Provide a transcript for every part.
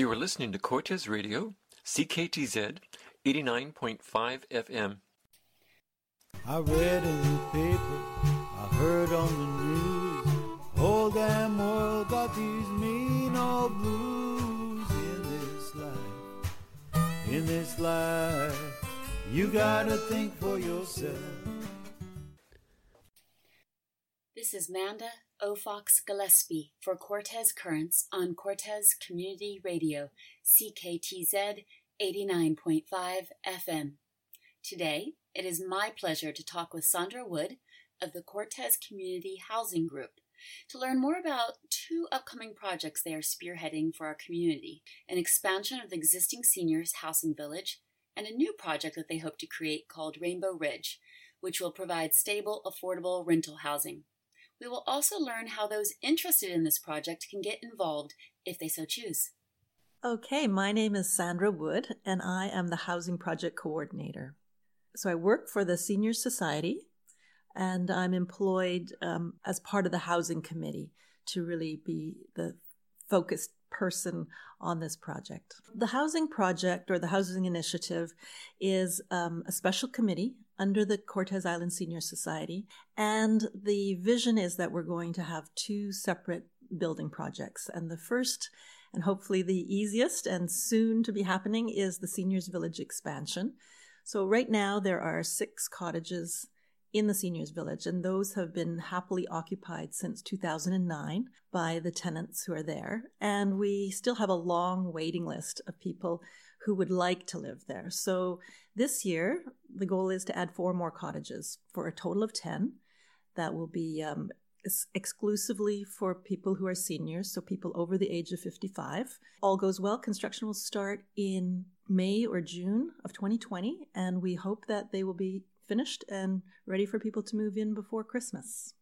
You are listening to Cortes Radio, CKTZ 89.5 FM. I read in the paper, I heard on the news, whole damn world got these mean old blues in this life. In this life, you gotta think for yourself. This is Manda Aufochs Gillespie for Cortes Currents on Cortes Community Radio, CKTZ 89.5 FM. Today, it is my pleasure to talk with Sandra Wood of the Cortes Community Housing Group to learn more about two upcoming projects they are spearheading for our community an expansion of the existing seniors housing village and a new project that they hope to create called Rainbow Ridge, which will provide stable, affordable rental housing. We will also learn how those interested in this project can get involved if they so choose. Okay, my name is Sandra Wood, and I am the Housing Project Coordinator. So I work for the Senior Society, and I'm employed um, as part of the Housing Committee to really be the focused person on this project. The Housing Project or the Housing Initiative is um, a special committee under the Cortes Island Senior Society. And the vision is that we're going to have two separate building projects. And the first, and hopefully the easiest and soon to be happening, is the Seniors Village expansion. So, right now, there are six cottages in the Seniors Village, and those have been happily occupied since 2009 by the tenants who are there. And we still have a long waiting list of people who would like to live there. So this year, the goal is to add four more cottages for a total of 10 that will be um, exclusively for people who are seniors, so people over the age of 55. All goes well, construction will start in May or June of 2020, and we hope that they will be finished and ready for people to move in before Christmas.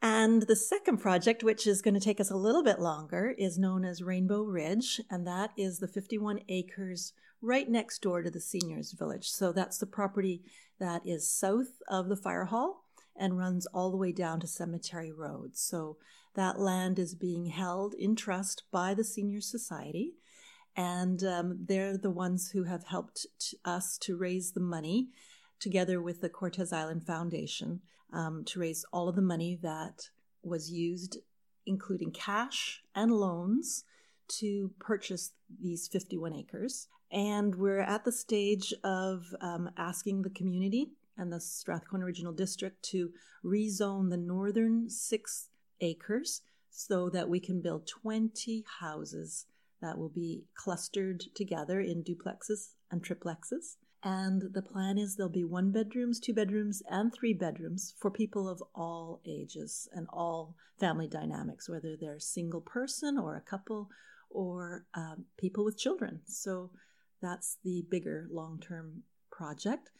And the second project, which is going to take us a little bit longer, is known as Rainbow Ridge, and that is the 51 acres right next door to the seniors village. So that's the property that is south of the fire hall and runs all the way down to Cemetery Road. So that land is being held in trust by the Senior Society, and um, they're the ones who have helped us to raise the money together with the Cortes Island Foundation um, to raise all of the money that was used, including cash and loans, to purchase these 51 acres. And we're at the stage of um, asking the community and the Strathcona Regional District to rezone the northern six acres so that we can build 20 houses that will be clustered together in duplexes and triplexes. And the plan is there'll be one bedrooms, two bedrooms, and three bedrooms for people of all ages and all family dynamics, whether they're a single person or a couple or um, people with children. So that's the bigger long term project.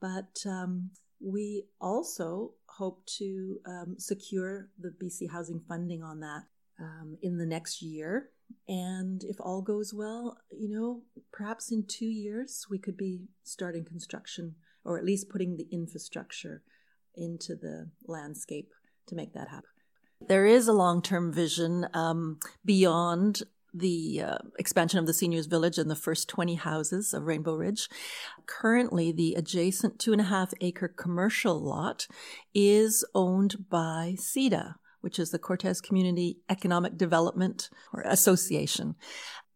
But um, we also hope to um, secure the BC housing funding on that um, in the next year. And if all goes well, you know, perhaps in two years we could be starting construction or at least putting the infrastructure into the landscape to make that happen. There is a long term vision um, beyond the uh, expansion of the seniors village and the first 20 houses of Rainbow Ridge. Currently, the adjacent two and a half acre commercial lot is owned by CEDA, which is the Cortes Community Economic Development or Association.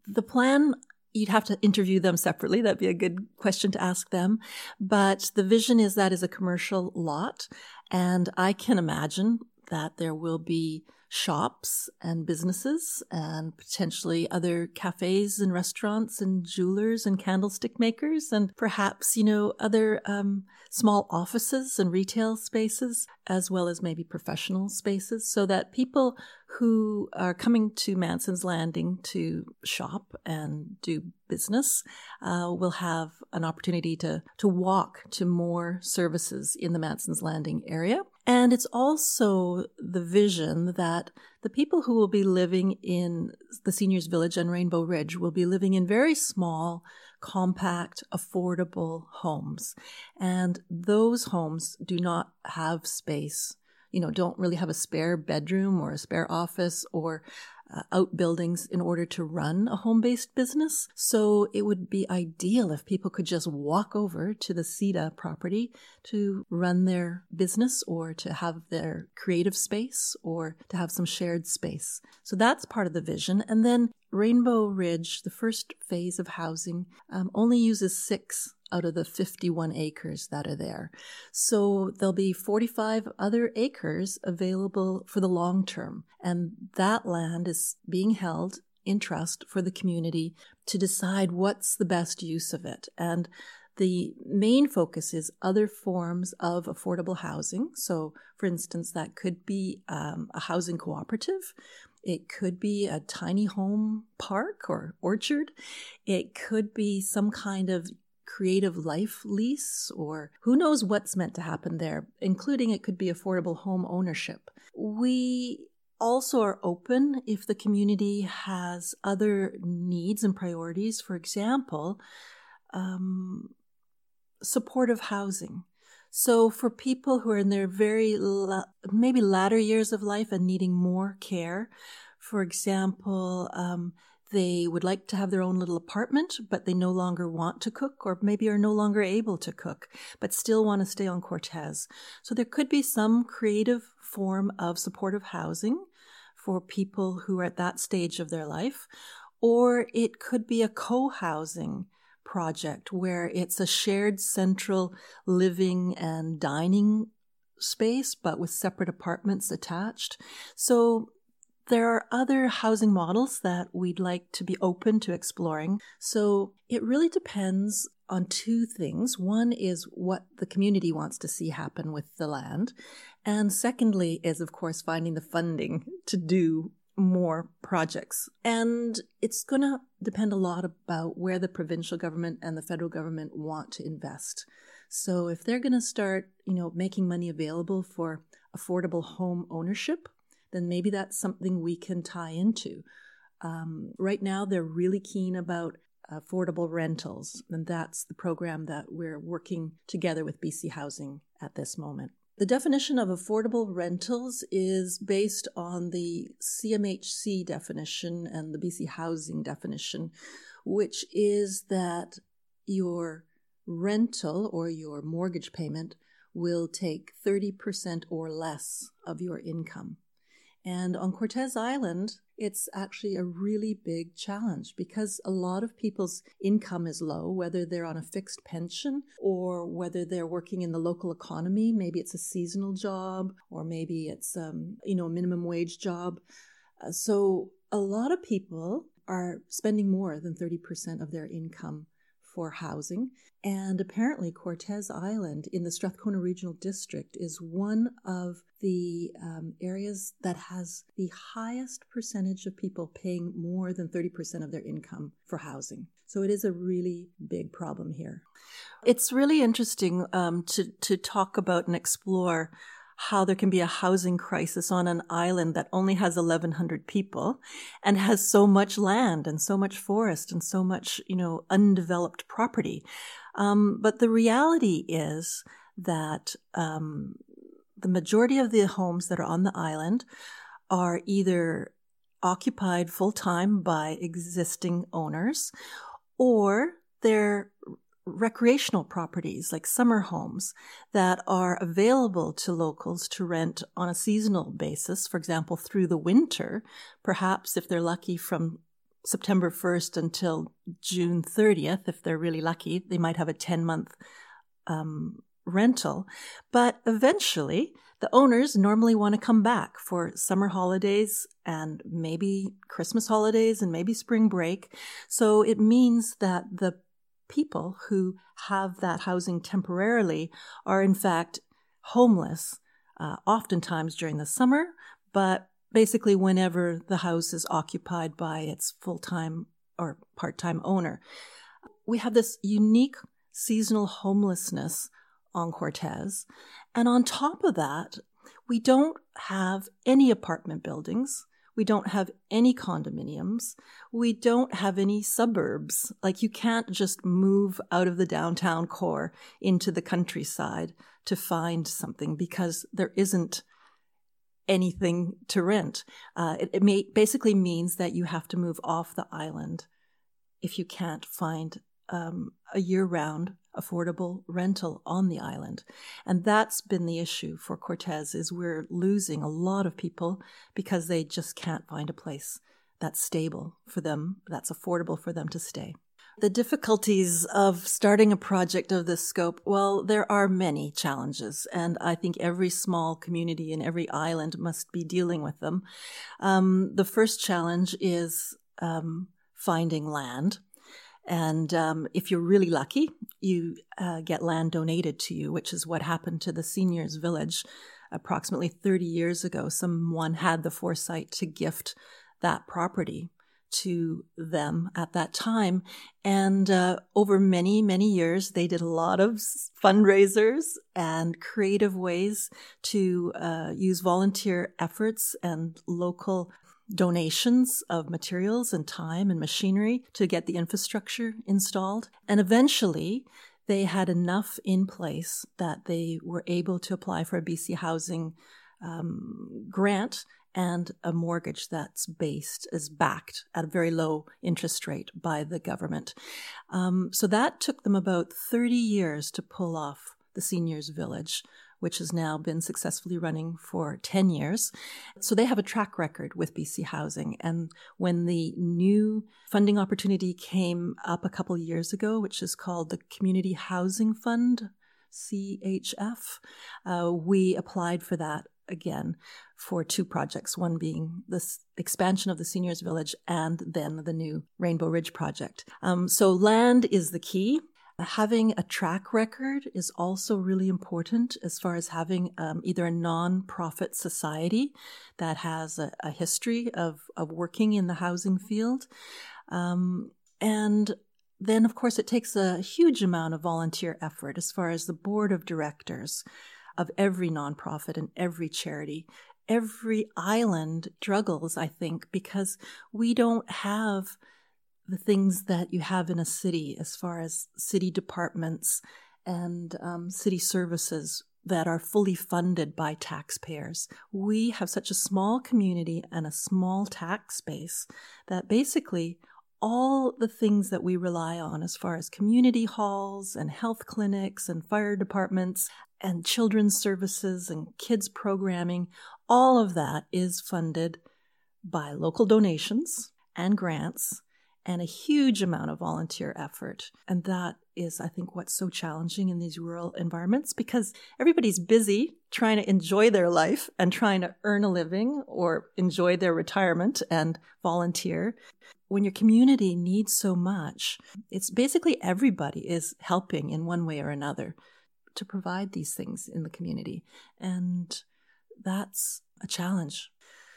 The plan you'd have to interview them separately. That'd be a good question to ask them. But the vision is that is a commercial lot. And I can imagine that there will be shops and businesses and potentially other cafes and restaurants and jewelers and candlestick makers and perhaps, you know, other um, small offices and retail spaces as well as maybe professional spaces so that people who are coming to Manson's Landing to shop and do business uh, will have an opportunity to, to walk to more services in the Manson's Landing area. And it's also the vision that the people who will be living in the seniors village and Rainbow Ridge will be living in very small, compact, affordable homes. And those homes do not have space you know, don't really have a spare bedroom or a spare office or uh, outbuildings in order to run a home based business. So it would be ideal if people could just walk over to the CEDA property to run their business or to have their creative space or to have some shared space. So that's part of the vision. And then Rainbow Ridge, the first phase of housing, um, only uses six out of the 51 acres that are there. So there'll be 45 other acres available for the long term. And that land is being held in trust for the community to decide what's the best use of it. And the main focus is other forms of affordable housing. So, for instance, that could be um, a housing cooperative. It could be a tiny home park or orchard. It could be some kind of creative life lease, or who knows what's meant to happen there, including it could be affordable home ownership. We also are open if the community has other needs and priorities. For example, um, supportive housing. So, for people who are in their very la- maybe latter years of life and needing more care, for example, um, they would like to have their own little apartment, but they no longer want to cook or maybe are no longer able to cook, but still want to stay on Cortes. So there could be some creative form of supportive housing for people who are at that stage of their life, or it could be a co housing project where it's a shared central living and dining space, but with separate apartments attached. So there are other housing models that we'd like to be open to exploring. So it really depends on two things. One is what the community wants to see happen with the land. And secondly, is of course finding the funding to do more projects. And it's going to depend a lot about where the provincial government and the federal government want to invest. So if they're going to start, you know, making money available for affordable home ownership, then maybe that's something we can tie into. Um, right now, they're really keen about affordable rentals, and that's the program that we're working together with BC Housing at this moment. The definition of affordable rentals is based on the CMHC definition and the BC Housing definition, which is that your rental or your mortgage payment will take 30% or less of your income. And on Cortes Island, it's actually a really big challenge because a lot of people's income is low, whether they're on a fixed pension or whether they're working in the local economy. Maybe it's a seasonal job or maybe it's, um, you know, a minimum wage job. Uh, so a lot of people are spending more than 30% of their income for housing. And apparently, Cortes Island in the Strathcona Regional District is one of the um, areas that has the highest percentage of people paying more than 30% of their income for housing. So it is a really big problem here. It's really interesting um, to, to talk about and explore how there can be a housing crisis on an island that only has 1100 people and has so much land and so much forest and so much, you know, undeveloped property. Um, but the reality is that um, the majority of the homes that are on the island are either occupied full time by existing owners or they're recreational properties like summer homes that are available to locals to rent on a seasonal basis, for example, through the winter, perhaps if they're lucky from September 1st until June 30th, if they're really lucky, they might have a 10 month um, rental. But eventually, the owners normally want to come back for summer holidays and maybe Christmas holidays and maybe spring break. So it means that the people who have that housing temporarily are in fact homeless, uh, oftentimes during the summer, but basically whenever the house is occupied by its full time or part time owner. We have this unique seasonal homelessness on Cortes. And on top of that, we don't have any apartment buildings. We don't have any condominiums. We don't have any suburbs. Like you can't just move out of the downtown core into the countryside to find something because there isn't anything to rent. Uh, it, it may, basically means that you have to move off the island if you can't find um, a year round affordable rental on the island. And that's been the issue for Cortes is we're losing a lot of people because they just can't find a place that's stable for them, that's affordable for them to stay. The difficulties of starting a project of this scope, well, there are many challenges, and I think every small community and every island must be dealing with them. Um, the first challenge is um, finding land. And um, if you're really lucky, you uh, get land donated to you, which is what happened to the seniors' village approximately 30 years ago. Someone had the foresight to gift that property to them at that time. And uh, over many, many years, they did a lot of fundraisers and creative ways to uh, use volunteer efforts and local donations of materials and time and machinery to get the infrastructure installed. And eventually, they had enough in place that they were able to apply for a BC Housing um, grant and a mortgage that's based is backed at a very low interest rate by the government. Um, so that took them about 30 years to pull off the seniors village which has now been successfully running for 10 years. So they have a track record with BC Housing. And when the new funding opportunity came up a couple years ago, which is called the Community Housing Fund, CHF, uh, we applied for that again for two projects, one being the expansion of the seniors village and then the new Rainbow Ridge project. Um, so land is the key. Having a track record is also really important as far as having um, either a non-profit society that has a, a, history of, of working in the housing field. Um, and then, of course, it takes a huge amount of volunteer effort as far as the board of directors of every nonprofit and every charity. Every island struggles, I think, because we don't have the things that you have in a city as far as city departments and um, city services that are fully funded by taxpayers. We have such a small community and a small tax base that basically all the things that we rely on as far as community halls and health clinics and fire departments and children's services and kids programming, all of that is funded by local donations and grants and a huge amount of volunteer effort. And that is, I think, what's so challenging in these rural environments because everybody's busy trying to enjoy their life and trying to earn a living or enjoy their retirement and volunteer. When your community needs so much, it's basically everybody is helping in one way or another to provide these things in the community. And that's a challenge,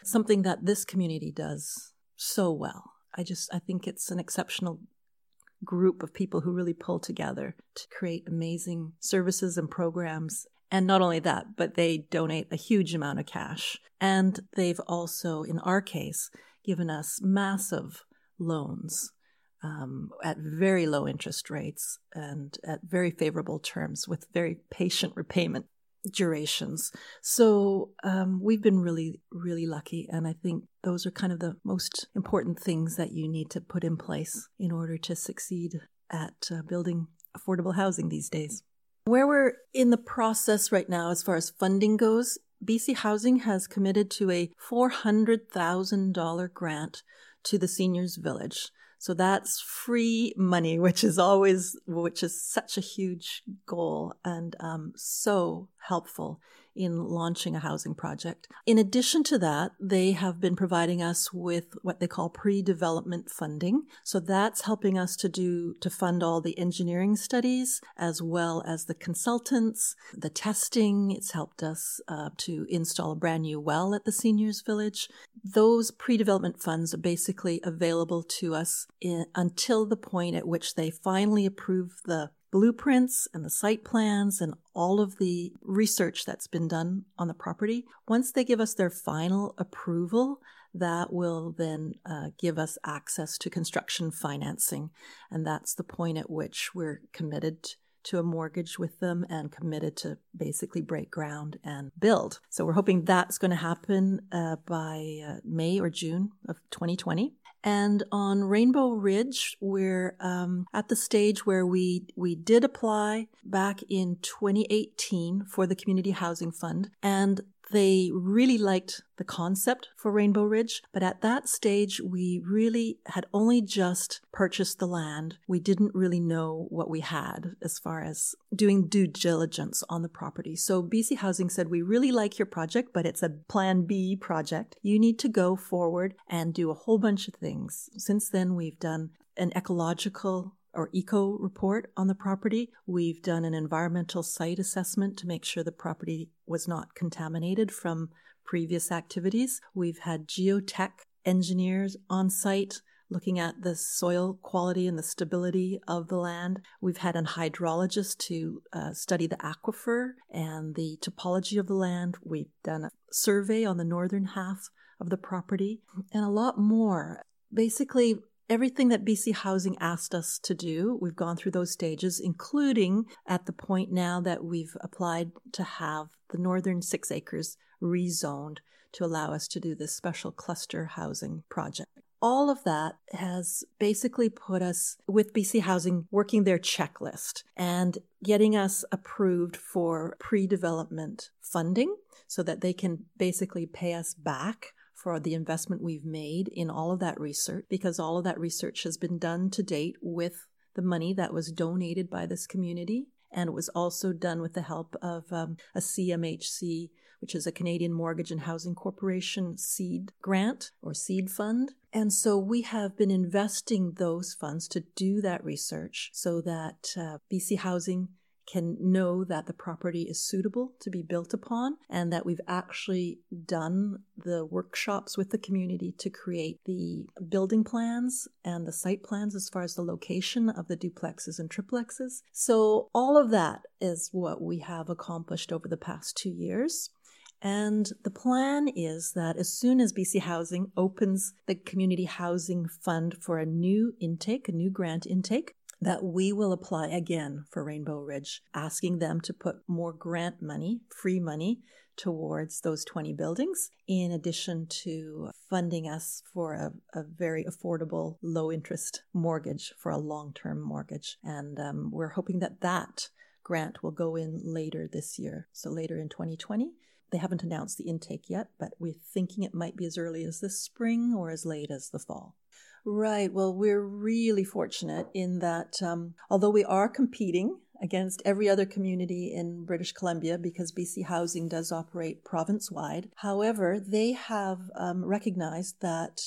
something that this community does so well. I just I think it's an exceptional group of people who really pull together to create amazing services and programs. And not only that, but they donate a huge amount of cash. And they've also, in our case, given us massive loans um, at very low interest rates and at very favorable terms with very patient repayment durations. So um, we've been really, really lucky. And I think those are kind of the most important things that you need to put in place in order to succeed at uh, building affordable housing these days. Where we're in the process right now, as far as funding goes, BC Housing has committed to a $400,000 grant to the Seniors Village. So that's free money, which is always, which is such a huge goal and um, so helpful in launching a housing project. In addition to that, they have been providing us with what they call pre-development funding. So that's helping us to do, to fund all the engineering studies as well as the consultants, the testing. It's helped us uh, to install a brand new well at the seniors village. Those pre-development funds are basically available to us in, until the point at which they finally approve the blueprints and the site plans and all of the research that's been done on the property. Once they give us their final approval, that will then uh, give us access to construction financing. And that's the point at which we're committed to a mortgage with them and committed to basically break ground and build. So we're hoping that's going to happen uh, by uh, May or June of 2020. And on Rainbow Ridge, we're um, at the stage where we we did apply back in 2018 for the Community Housing Fund, and they really liked the concept for Rainbow Ridge, but at that stage, we really had only just purchased the land. We didn't really know what we had as far as doing due diligence on the property. So BC Housing said, We really like your project, but it's a Plan B project. You need to go forward and do a whole bunch of things. Since then, we've done an ecological or eco report on the property. We've done an environmental site assessment to make sure the property was not contaminated from previous activities. We've had geotech engineers on site looking at the soil quality and the stability of the land. We've had an hydrologist to uh, study the aquifer and the topology of the land. We've done a survey on the northern half of the property and a lot more. Basically, everything that BC Housing asked us to do. We've gone through those stages, including at the point now that we've applied to have the northern six acres rezoned to allow us to do this special cluster housing project. All of that has basically put us with BC Housing working their checklist and getting us approved for pre development funding so that they can basically pay us back for the investment we've made in all of that research because all of that research has been done to date with the money that was donated by this community. And it was also done with the help of um, a CMHC, which is a Canadian Mortgage and Housing Corporation seed grant or seed fund. And so we have been investing those funds to do that research so that uh, BC Housing can know that the property is suitable to be built upon and that we've actually done the workshops with the community to create the building plans and the site plans as far as the location of the duplexes and triplexes. So, all of that is what we have accomplished over the past two years. And the plan is that as soon as BC Housing opens the Community Housing Fund for a new intake, a new grant intake, that we will apply again for Rainbow Ridge, asking them to put more grant money, free money, towards those 20 buildings, in addition to funding us for a, a very affordable, low interest mortgage for a long term mortgage. And um, we're hoping that that grant will go in later this year, so later in 2020. They haven't announced the intake yet, but we're thinking it might be as early as this spring or as late as the fall. Right. Well, we're really fortunate in that um, although we are competing against every other community in British Columbia because BC Housing does operate province wide, however, they have um, recognized that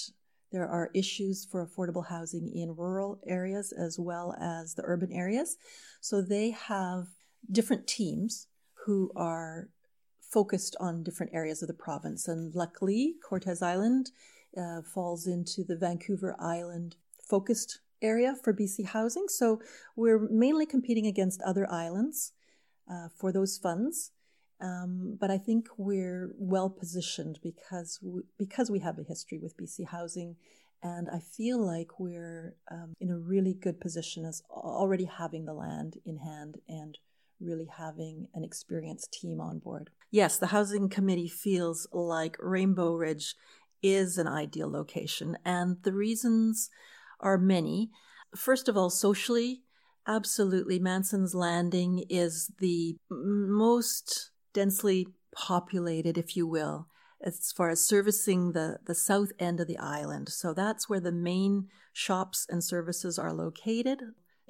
there are issues for affordable housing in rural areas as well as the urban areas. So they have different teams who are focused on different areas of the province. And luckily, Cortes Island uh, falls into the Vancouver Island focused area for BC Housing. So we're mainly competing against other islands uh, for those funds. Um, but I think we're well positioned because we, because we have a history with BC Housing, and I feel like we're um, in a really good position as already having the land in hand and really having an experienced team on board. Yes, the Housing Committee feels like Rainbow Ridge is an ideal location. And the reasons are many. First of all, socially, absolutely, Manson's Landing is the most densely populated, if you will, as far as servicing the, the south end of the island. So that's where the main shops and services are located.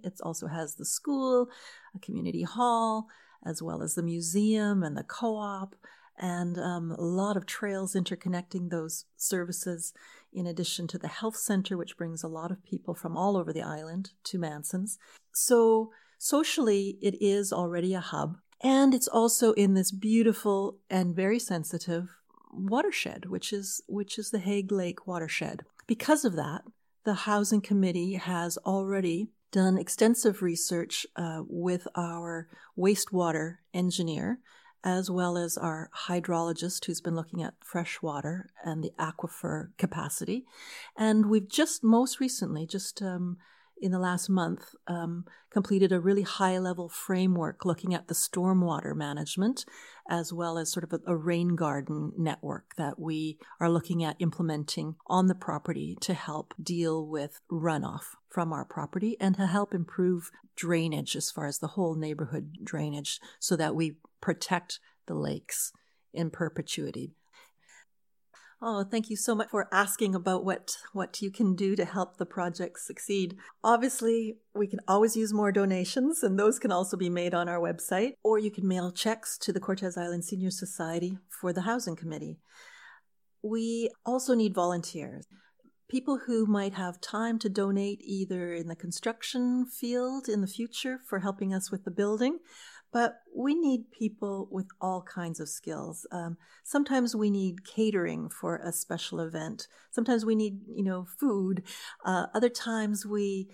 It also has the school, a community hall, as well as the museum and the co op and um, a lot of trails interconnecting those services, in addition to the health center, which brings a lot of people from all over the island to Manson's. So, socially, it is already a hub, and it's also in this beautiful and very sensitive watershed, which is which is the Hague Lake watershed. Because of that, the housing committee has already done extensive research uh, with our wastewater engineer as well as our hydrologist who's been looking at fresh water and the aquifer capacity. And we've just most recently, just um, in the last month, um, completed a really high level framework looking at the stormwater management as well as sort of a, a, rain garden network that we are looking at implementing on the property to help deal with runoff from our property and to help improve drainage as far as the whole neighborhood drainage so that we protect the lakes in perpetuity. Oh, thank you so much for asking about what, what you can do to help the project succeed. Obviously, we can always use more donations, and those can also be made on our website, or you can mail checks to the Cortes Island Senior Society for the Housing Committee. We also need volunteers people who might have time to donate either in the construction field in the future for helping us with the building, but we need people with all kinds of skills. Um, sometimes we need catering for a special event. Sometimes we need, you know, food. Uh, other times we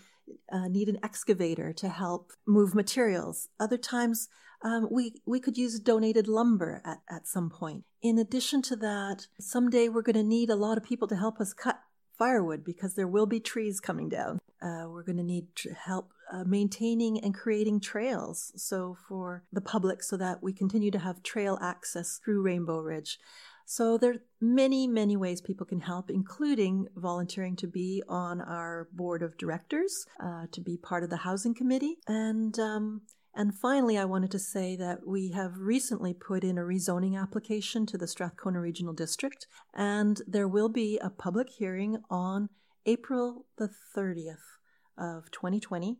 uh, need an excavator to help move materials. Other times um, we we could use donated lumber at, at some point. In addition to that, someday we're going to need a lot of people to help us cut firewood because there will be trees coming down. Uh, we're going to need help uh, maintaining and creating trails so for the public so that we continue to have trail access through Rainbow Ridge. So there are many, many ways people can help, including volunteering to be on our board of directors, uh, to be part of the housing committee, and um, and finally, I wanted to say that we have recently put in a rezoning application to the Strathcona Regional District, and there will be a public hearing on April the 30th of 2020.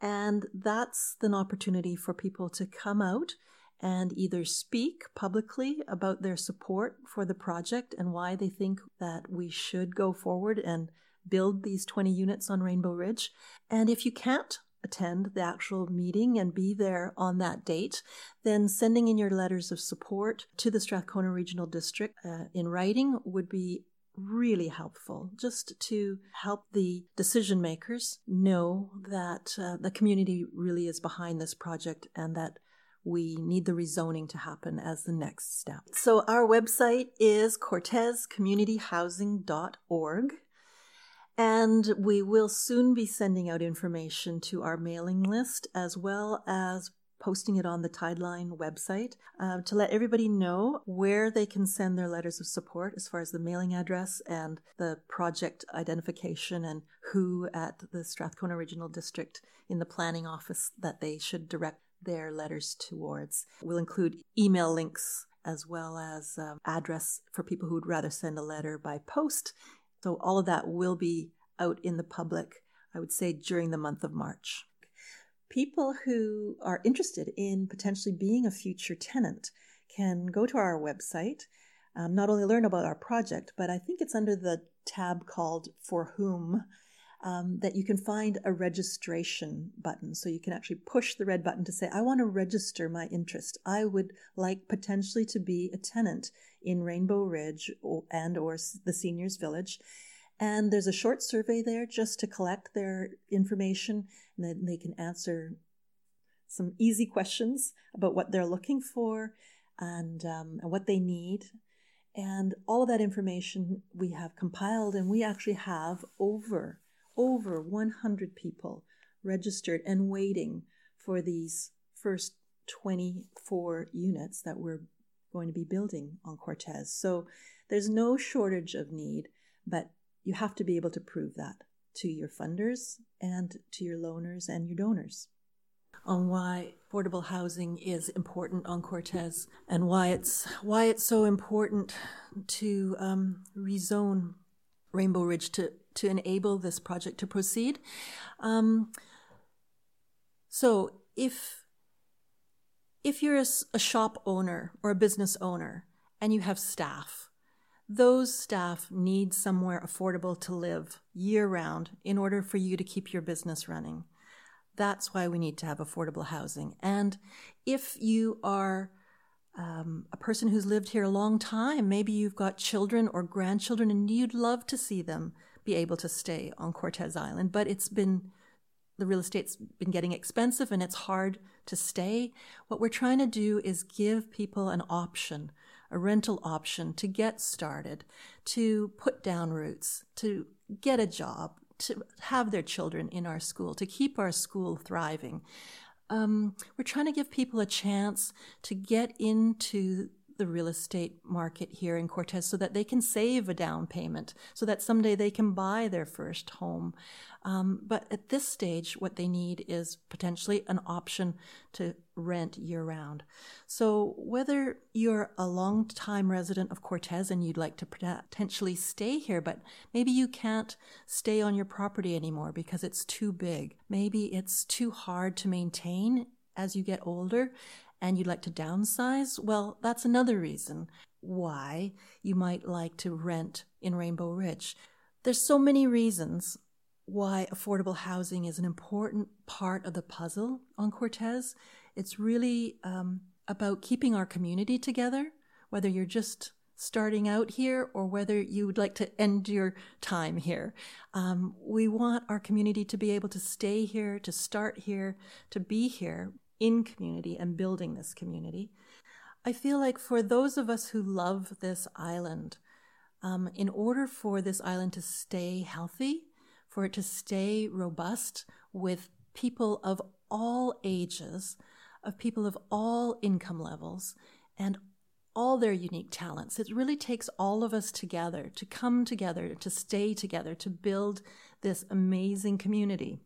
And that's an opportunity for people to come out and either speak publicly about their support for the project and why they think that we should go forward and build these 20 units on Rainbow Ridge. And if you can't attend the actual meeting and be there on that date, then sending in your letters of support to the Strathcona Regional District uh, in writing would be really helpful just to help the decision makers know that uh, the community really is behind this project and that we need the rezoning to happen as the next step. So our website is cortescommunityhousing.org. And we will soon be sending out information to our mailing list as well as posting it on the Tideline website uh, to let everybody know where they can send their letters of support as far as the mailing address and the project identification and who at the Strathcona Regional District in the planning office that they should direct their letters towards. We'll include email links as well as um, address for people who would rather send a letter by post so all of that will be out in the public, I would say, during the month of March. People who are interested in potentially being a future tenant can go to our website, um, not only learn about our project, but I think it's under the tab called For Whom. Um, that you can find a registration button. So you can actually push the red button to say, I want to register my interest. I would like potentially to be a tenant in Rainbow Ridge and or the seniors village. And there's a short survey there just to collect their information and then they can answer some easy questions about what they're looking for and, um, and what they need. And all of that information we have compiled and we actually have over, over 100 people registered and waiting for these first 24 units that we're going to be building on Cortes. So there's no shortage of need, but you have to be able to prove that to your funders and to your loaners and your donors on why affordable housing is important on Cortes and why it's why it's so important to um, rezone Rainbow Ridge to to enable this project to proceed. Um, so if if you're a, a shop owner or a business owner and you have staff, those staff need somewhere affordable to live year round in order for you to keep your business running. That's why we need to have affordable housing. And if you are um, a person who's lived here a long time, maybe you've got children or grandchildren and you'd love to see them be able to stay on Cortes Island, but it's been the real estate's been getting expensive and it's hard to stay. What we're trying to do is give people an option, a rental option to get started, to put down roots, to get a job, to have their children in our school, to keep our school thriving. Um, we're trying to give people a chance to get into the real estate market here in Cortes so that they can save a down payment, so that someday they can buy their first home. Um, but at this stage, what they need is potentially an option to rent year round. So whether you're a long time resident of Cortes and you'd like to potentially stay here, but maybe you can't stay on your property anymore because it's too big. Maybe it's too hard to maintain as you get older and you'd like to downsize, well, that's another reason why you might like to rent in Rainbow Ridge. There's so many reasons why affordable housing is an important part of the puzzle on Cortes. It's really um, about keeping our community together, whether you're just starting out here or whether you would like to end your time here. Um, we want our community to be able to stay here, to start here, to be here in community and building this community. I feel like for those of us who love this island, um, in order for this island to stay healthy, for it to stay robust with people of all ages, of people of all income levels, and all their unique talents. It really takes all of us together to come together, to stay together, to build this amazing community.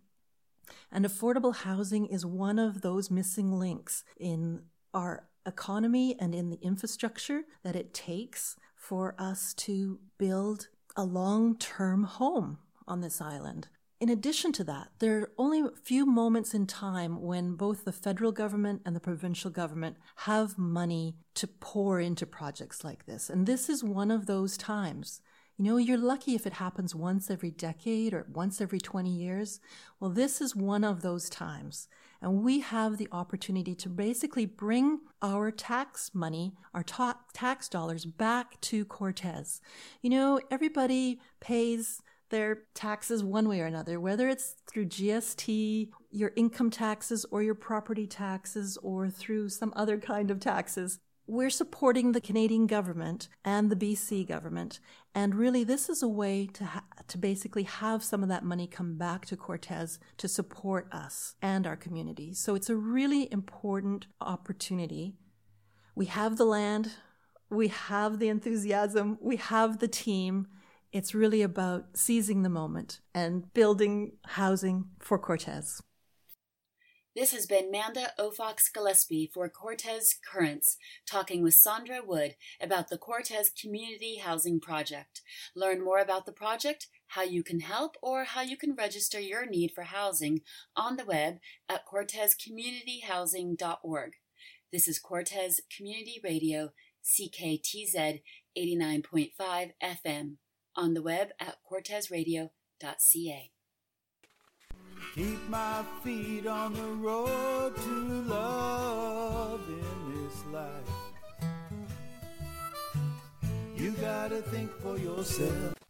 And affordable housing is one of those missing links in our economy and in the infrastructure that it takes for us to build a long term home on this island. In addition to that, there are only a few moments in time when both the federal government and the provincial government have money to pour into projects like this. And this is one of those times. You know, you're lucky if it happens once every decade or once every 20 years. Well, this is one of those times. And we have the opportunity to basically bring our tax money, our ta- tax dollars back to Cortes. You know, everybody pays their taxes one way or another, whether it's through GST, your income taxes, or your property taxes, or through some other kind of taxes we're supporting the Canadian government and the BC government. And really, this is a way to, ha- to basically have some of that money come back to Cortes to support us and our community. So it's a really important opportunity. We have the land, we have the enthusiasm, we have the team. It's really about seizing the moment and building housing for Cortes. This has been Manda Aufochs Gillespie for Cortes Currents, talking with Sandra Wood about the Cortes Community Housing Project. Learn more about the project, how you can help, or how you can register your need for housing on the web at cortescommunityhousing.org. This is Cortes Community Radio, CKTZ 89.5 FM, on the web at cortesradio.ca. Keep my feet on the road to love in this life. You gotta think for yourself.